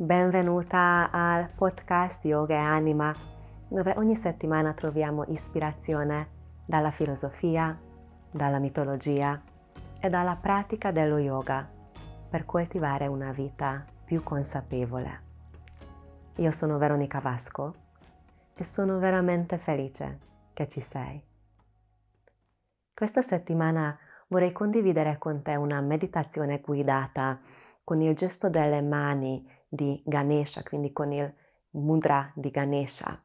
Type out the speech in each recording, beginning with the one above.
Benvenuta al podcast Yoga e Anima, dove ogni settimana troviamo ispirazione dalla filosofia, dalla mitologia e dalla pratica dello yoga per coltivare una vita più consapevole. Io sono Veronica Vasco e sono veramente felice che ci sei. Questa settimana vorrei condividere con te una meditazione guidata con il gesto delle mani di Ganesha, quindi con il mudra di Ganesha.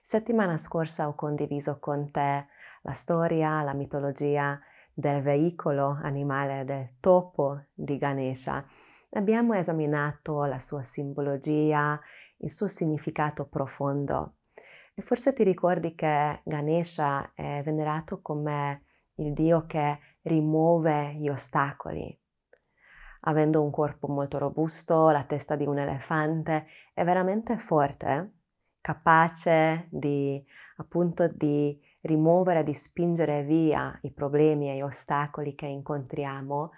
Settimana scorsa ho condiviso con te la storia, la mitologia del veicolo animale del topo di Ganesha. Abbiamo esaminato la sua simbologia, il suo significato profondo. E forse ti ricordi che Ganesha è venerato come il dio che rimuove gli ostacoli, avendo un corpo molto robusto, la testa di un elefante, è veramente forte, capace di appunto di rimuovere, di spingere via i problemi e gli ostacoli che incontriamo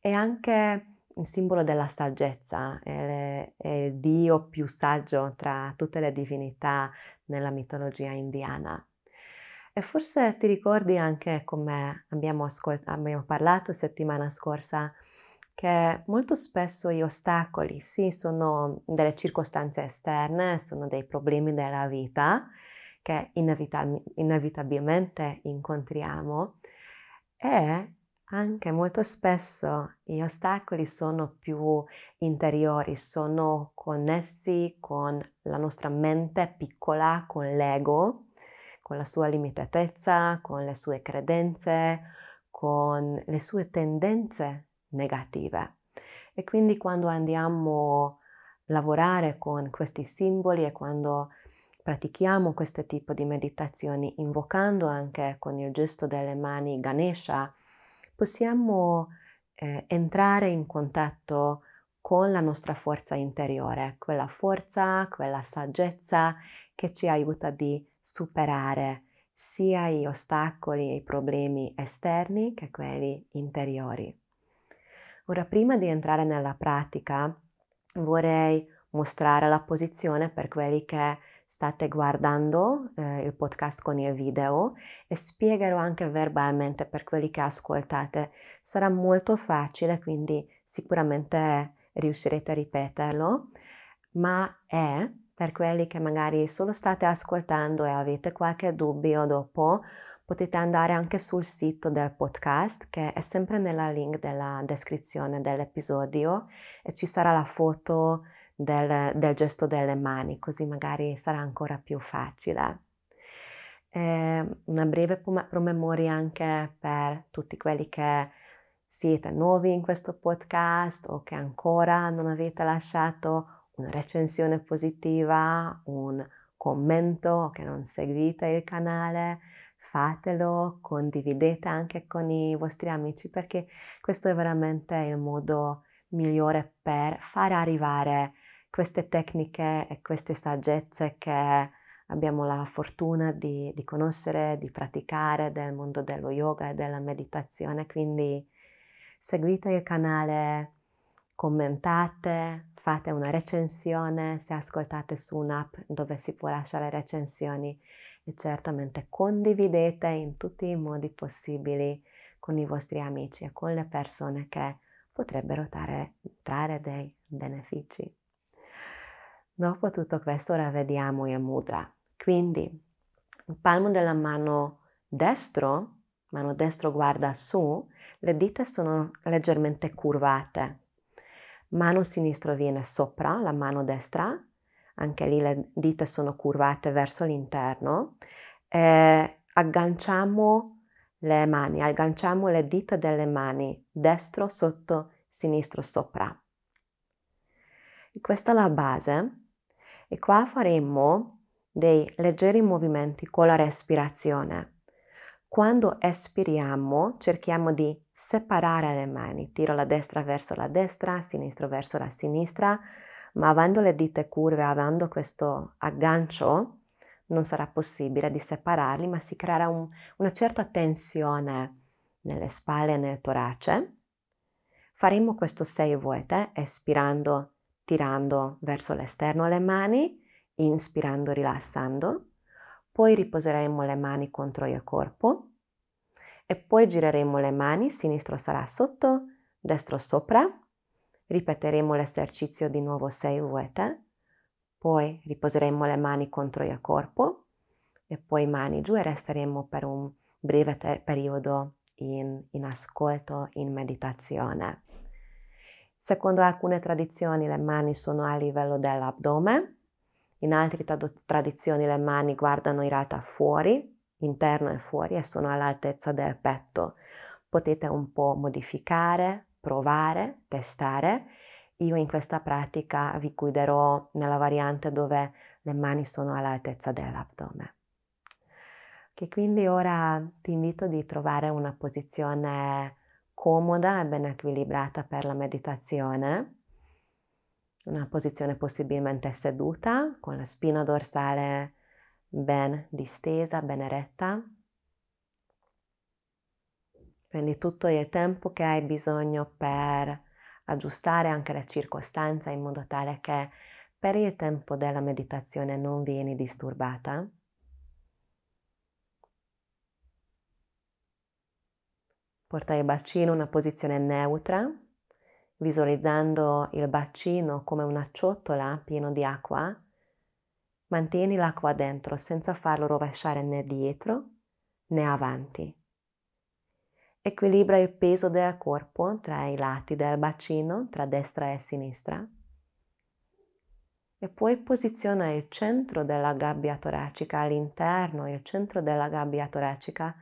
e anche il simbolo della saggezza, è, il dio più saggio tra tutte le divinità nella mitologia indiana. E forse ti ricordi anche come abbiamo, ascolt- abbiamo parlato settimana scorsa che molto spesso gli ostacoli, sì, sono delle circostanze esterne, sono dei problemi della vita che inevitab- inevitabilmente incontriamo e anche molto spesso gli ostacoli sono più interiori, sono connessi con la nostra mente piccola, con l'ego, con la sua limitatezza, con le sue credenze, con le sue tendenze negative. E quindi quando andiamo a lavorare con questi simboli e quando pratichiamo questo tipo di meditazioni, invocando anche con il gesto delle mani Ganesha, possiamo eh, entrare in contatto con la nostra forza interiore, quella forza, quella saggezza che ci aiuta di superare sia gli ostacoli e i problemi esterni che quelli interiori. Ora, prima di entrare nella pratica, vorrei mostrare la posizione per quelli che state guardando eh, il podcast con il video e spiegherò anche verbalmente per quelli che ascoltate. Sarà molto facile, quindi sicuramente riuscirete a ripeterlo, ma è per quelli che magari solo state ascoltando e avete qualche dubbio dopo, potete andare anche sul sito del podcast che è sempre nella link della descrizione dell'episodio e ci sarà la foto del, del gesto delle mani, così magari sarà ancora più facile. Eh, una breve promemoria anche per tutti quelli che siete nuovi in questo podcast o che ancora non avete lasciato una recensione positiva, un commento che non seguite il canale, fatelo, condividete anche con i vostri amici perché questo è veramente il modo migliore per far arrivare queste tecniche e queste saggezze che abbiamo la fortuna di, di, conoscere, di praticare del mondo dello yoga e della meditazione. Quindi seguite il canale, commentate, fate una recensione se ascoltate su un'app dove si può lasciare recensioni e certamente condividete in tutti i modi possibili con i vostri amici e con le persone che potrebbero trarre, trarre dei benefici. Dopo tutto questo ora vediamo il mudra. Quindi il palmo della mano destro, mano destro guarda su, le dita sono leggermente curvate. Mano sinistra viene sopra la mano destra, anche lì le dita sono curvate verso l'interno. E agganciamo le mani, agganciamo le dita delle mani, destro sotto, sinistro sopra. E questa è la base e qua faremo dei leggeri movimenti con la respirazione. Quando espiriamo cerchiamo di separare le mani, tiro la destra verso la destra, sinistro verso la sinistra, ma avendo le dita curve, avendo questo aggancio, non sarà possibile di separarli, ma si creerà un, una certa tensione nelle spalle e nel torace. Faremo questo sei volte, espirando tirando verso l'esterno le mani, inspirando, rilassando. Poi riposeremo le mani contro il corpo e poi gireremo le mani, sinistro sarà sotto, destro sopra. Ripeteremo l'esercizio di nuovo 6 volte. Poi riposeremo le mani contro il corpo e poi mani giù e resteremo per un breve ter- periodo in, in ascolto, in meditazione. Secondo alcune tradizioni le mani sono a livello dell'addome, in altre tradizioni le mani guardano in realtà fuori, interno e fuori, e sono all'altezza del petto. Potete un po' modificare, provare, testare. Io in questa pratica vi guiderò nella variante dove le mani sono all'altezza dell'addome. Che quindi ora ti invito di trovare una posizione comoda e ben equilibrata per la meditazione. Una posizione possibilmente seduta con la spina dorsale ben distesa, ben eretta. Prendi tutto il tempo che hai bisogno per aggiustare anche le circostanze in modo tale che per il tempo della meditazione non vieni disturbata. Porta il bacino in una posizione neutra, visualizzando il bacino come una ciotola piena di acqua. Mantieni l'acqua dentro senza farlo rovesciare né dietro né avanti. Equilibra il peso del corpo tra i lati del bacino, tra destra e sinistra. E poi posiziona il centro della gabbia toracica all'interno, il centro della gabbia toracica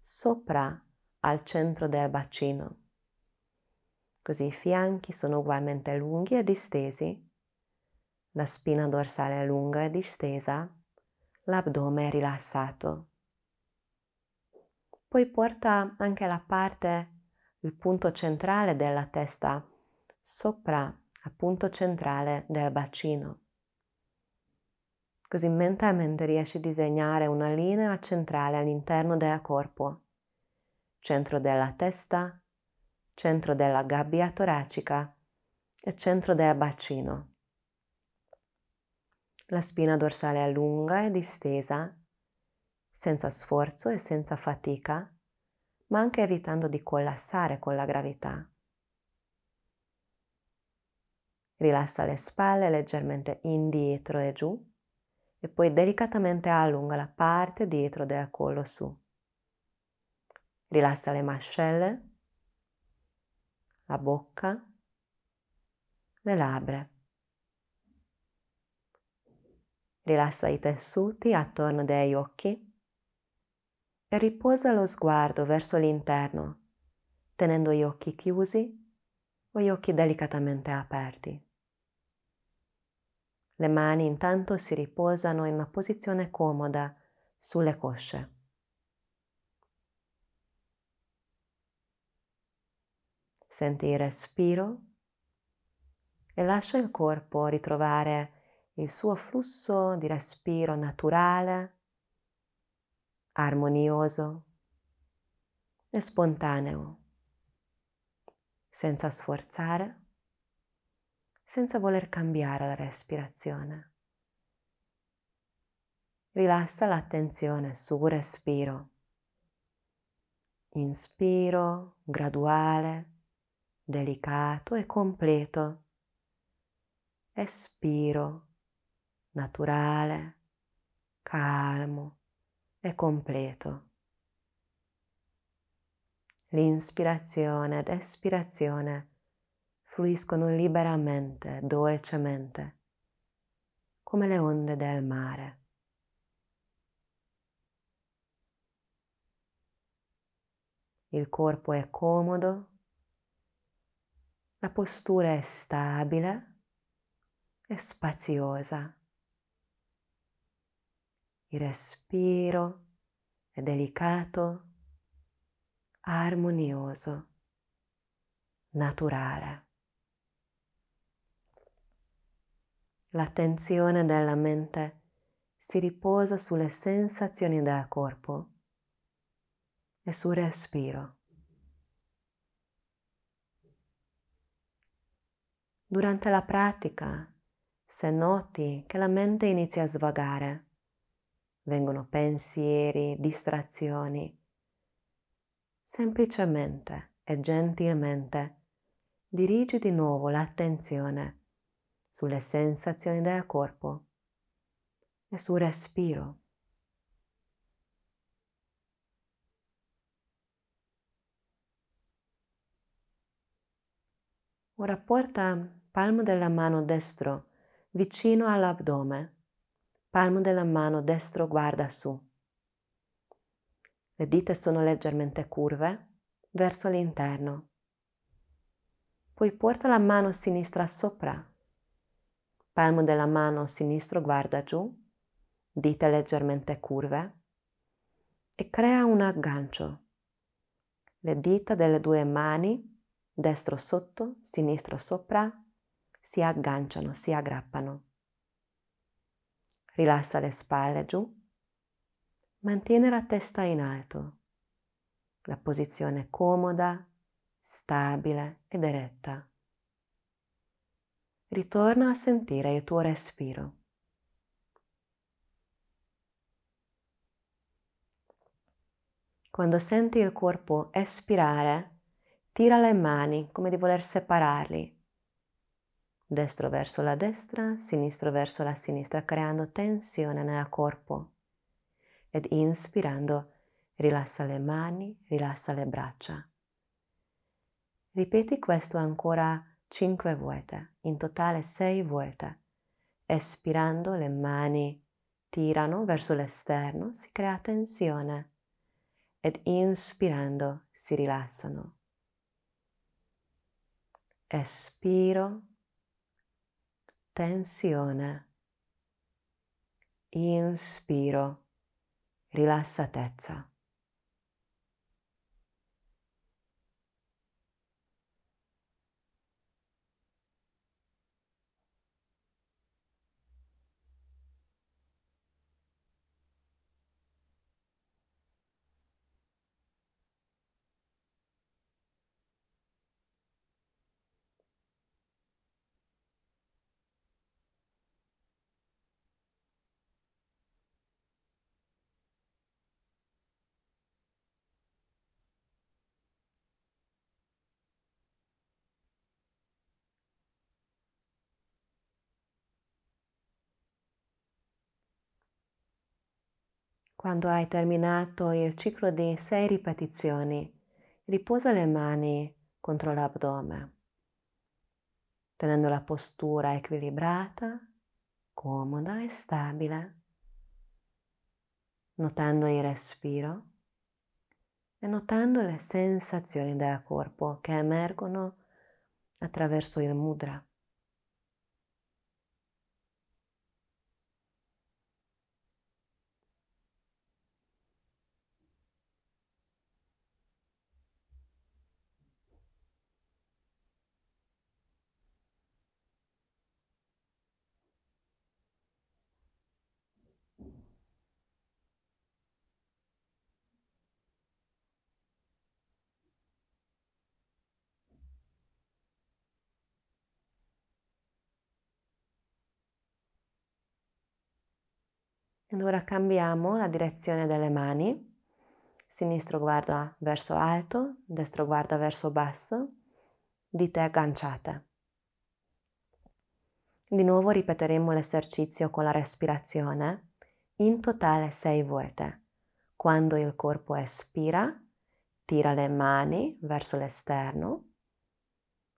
sopra al centro del bacino. Così i fianchi sono ugualmente lunghi e distesi, la spina dorsale è lunga e distesa, l'addome è rilassato. Poi porta anche la parte, il punto centrale della testa sopra al punto centrale del bacino. Così mentalmente riesci a disegnare una linea centrale all'interno del corpo centro della testa, centro della gabbia toracica e centro del bacino. La spina dorsale è lunga e distesa, senza sforzo e senza fatica, ma anche evitando di collassare con la gravità. Rilassa le spalle leggermente indietro e giù e poi delicatamente allunga la parte dietro del collo su. Rilassa le mascelle, la bocca, le labbra. Rilassa i tessuti attorno degli occhi e riposa lo sguardo verso l'interno, tenendo gli occhi chiusi o gli occhi delicatamente aperti. Le mani intanto si riposano in una posizione comoda sulle cosce. Senti il respiro e lascia il corpo ritrovare il suo flusso di respiro naturale, armonioso e spontaneo, senza sforzare, senza voler cambiare la respirazione. Rilassa l'attenzione sul respiro. Inspiro graduale delicato e completo. Espiro naturale, calmo e completo. L'inspirazione ed espirazione fluiscono liberamente, dolcemente, come le onde del mare. Il corpo è comodo la postura è stabile e spaziosa. Il respiro è delicato, armonioso, naturale. L'attenzione della mente si riposa sulle sensazioni del corpo e sul respiro. Durante la pratica, se noti che la mente inizia a svagare, vengono pensieri, distrazioni, semplicemente e gentilmente dirigi di nuovo l'attenzione sulle sensazioni del corpo e sul respiro. Ora porta palmo della mano destro vicino all'addome, palmo della mano destro guarda su. Le dita sono leggermente curve verso l'interno. Poi porta la mano sinistra sopra. Palmo della mano sinistro guarda giù, dita leggermente curve e crea un aggancio. Le dita delle due mani, destro sotto, sinistro sopra, si agganciano, si aggrappano. Rilassa le spalle giù Mantieni la testa in alto, la posizione comoda, stabile ed eretta. Ritorna a sentire il tuo respiro. Quando senti il corpo espirare, tira le mani come di voler separarli. Destro verso la destra, sinistro verso la sinistra, creando tensione nel corpo ed inspirando rilassa le mani, rilassa le braccia. Ripeti questo ancora cinque volte, in totale sei volte. Espirando le mani tirano verso l'esterno, si crea tensione ed inspirando si rilassano. Espiro, tensione, inspiro rilassatezza. Quando hai terminato il ciclo di sei ripetizioni, riposa le mani contro l'addome, tenendo la postura equilibrata, comoda e stabile, notando il respiro e notando le sensazioni del corpo che emergono attraverso il mudra. Ed ora cambiamo la direzione delle mani. Sinistro guarda verso alto, destro guarda verso basso, dita agganciate. Di nuovo ripeteremo l'esercizio con la respirazione, in totale sei volte. Quando il corpo espira, tira le mani verso l'esterno,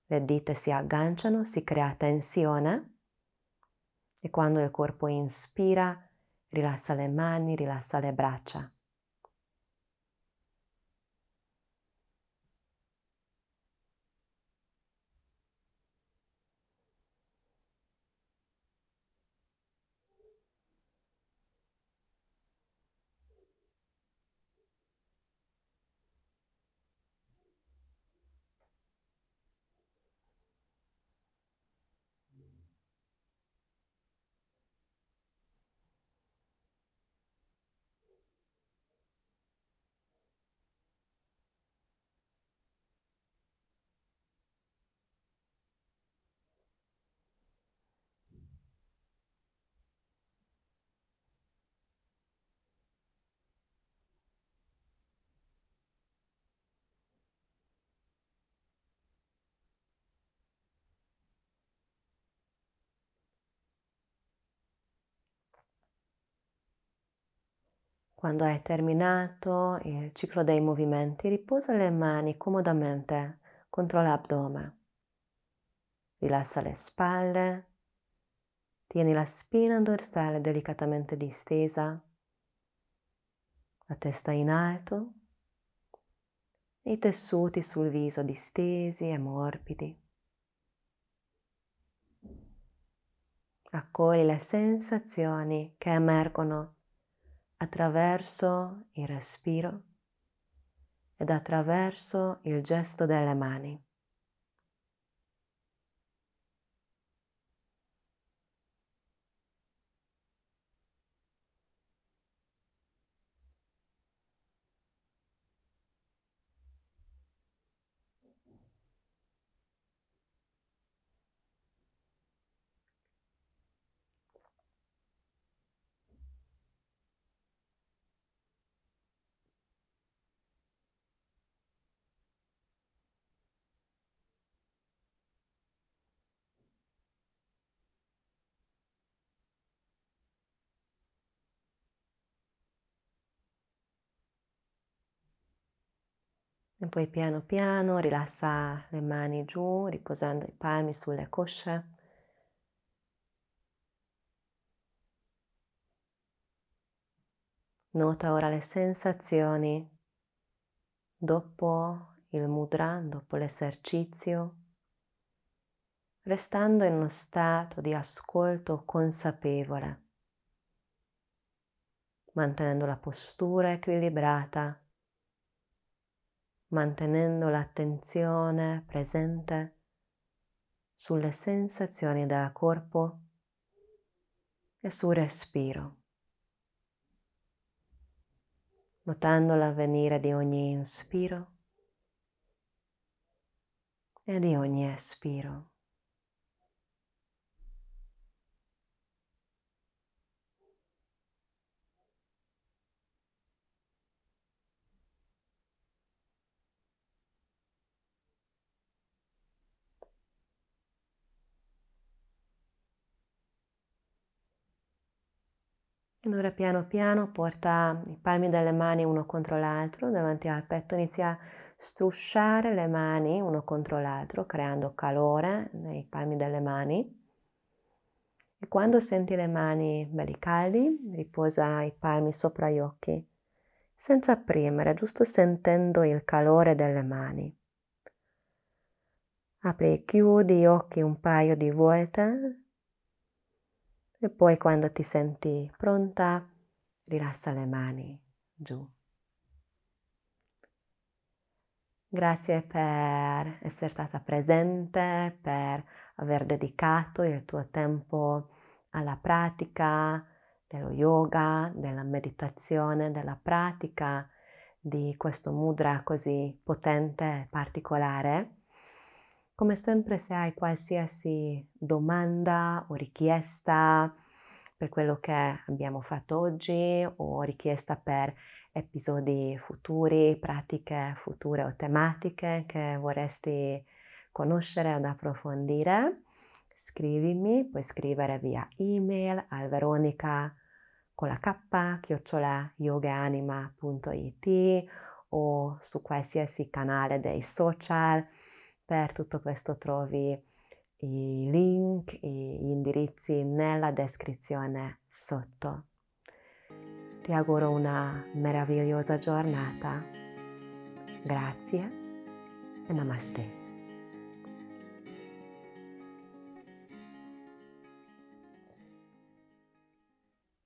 le dita si agganciano, si crea tensione e quando il corpo inspira, Rilassa le mani, rilassa le braccia. Quando hai terminato il ciclo dei movimenti, riposa le mani comodamente contro l'addome. Rilassa le spalle, tieni la spina dorsale delicatamente distesa, la testa in alto e i tessuti sul viso distesi e morbidi. Accogli le sensazioni che emergono attraverso il respiro ed attraverso il gesto delle mani. E poi piano piano rilassa le mani giù, riposando i palmi sulle cosce. Nota ora le sensazioni dopo il mudra, dopo l'esercizio, restando in uno stato di ascolto consapevole, mantenendo la postura equilibrata mantenendo l'attenzione presente sulle sensazioni del corpo e sul respiro, notando l'avvenire di ogni inspiro e di ogni espiro. Ed ora piano piano porta i palmi delle mani uno contro l'altro davanti al petto, inizia a strusciare le mani uno contro l'altro creando calore nei palmi delle mani. E quando senti le mani belli caldi, riposa i palmi sopra gli occhi, senza premere, giusto sentendo il calore delle mani. Apri e chiudi gli occhi un paio di volte e poi quando ti senti pronta, rilassa le mani giù. Grazie per essere stata presente, per aver dedicato il tuo tempo alla pratica dello yoga, della meditazione, della pratica di questo mudra così potente e particolare. Come sempre se hai qualsiasi domanda o richiesta per quello che abbiamo fatto oggi o richiesta per episodi futuri, pratiche future o tematiche che vorresti conoscere o approfondire, scrivimi, puoi scrivere via email al veronica con la k chiocciola yogaanima.it o su qualsiasi canale dei social per tutto questo trovi i link, gli indirizzi nella descrizione sotto. Ti auguro una meravigliosa giornata. Grazie e namaste.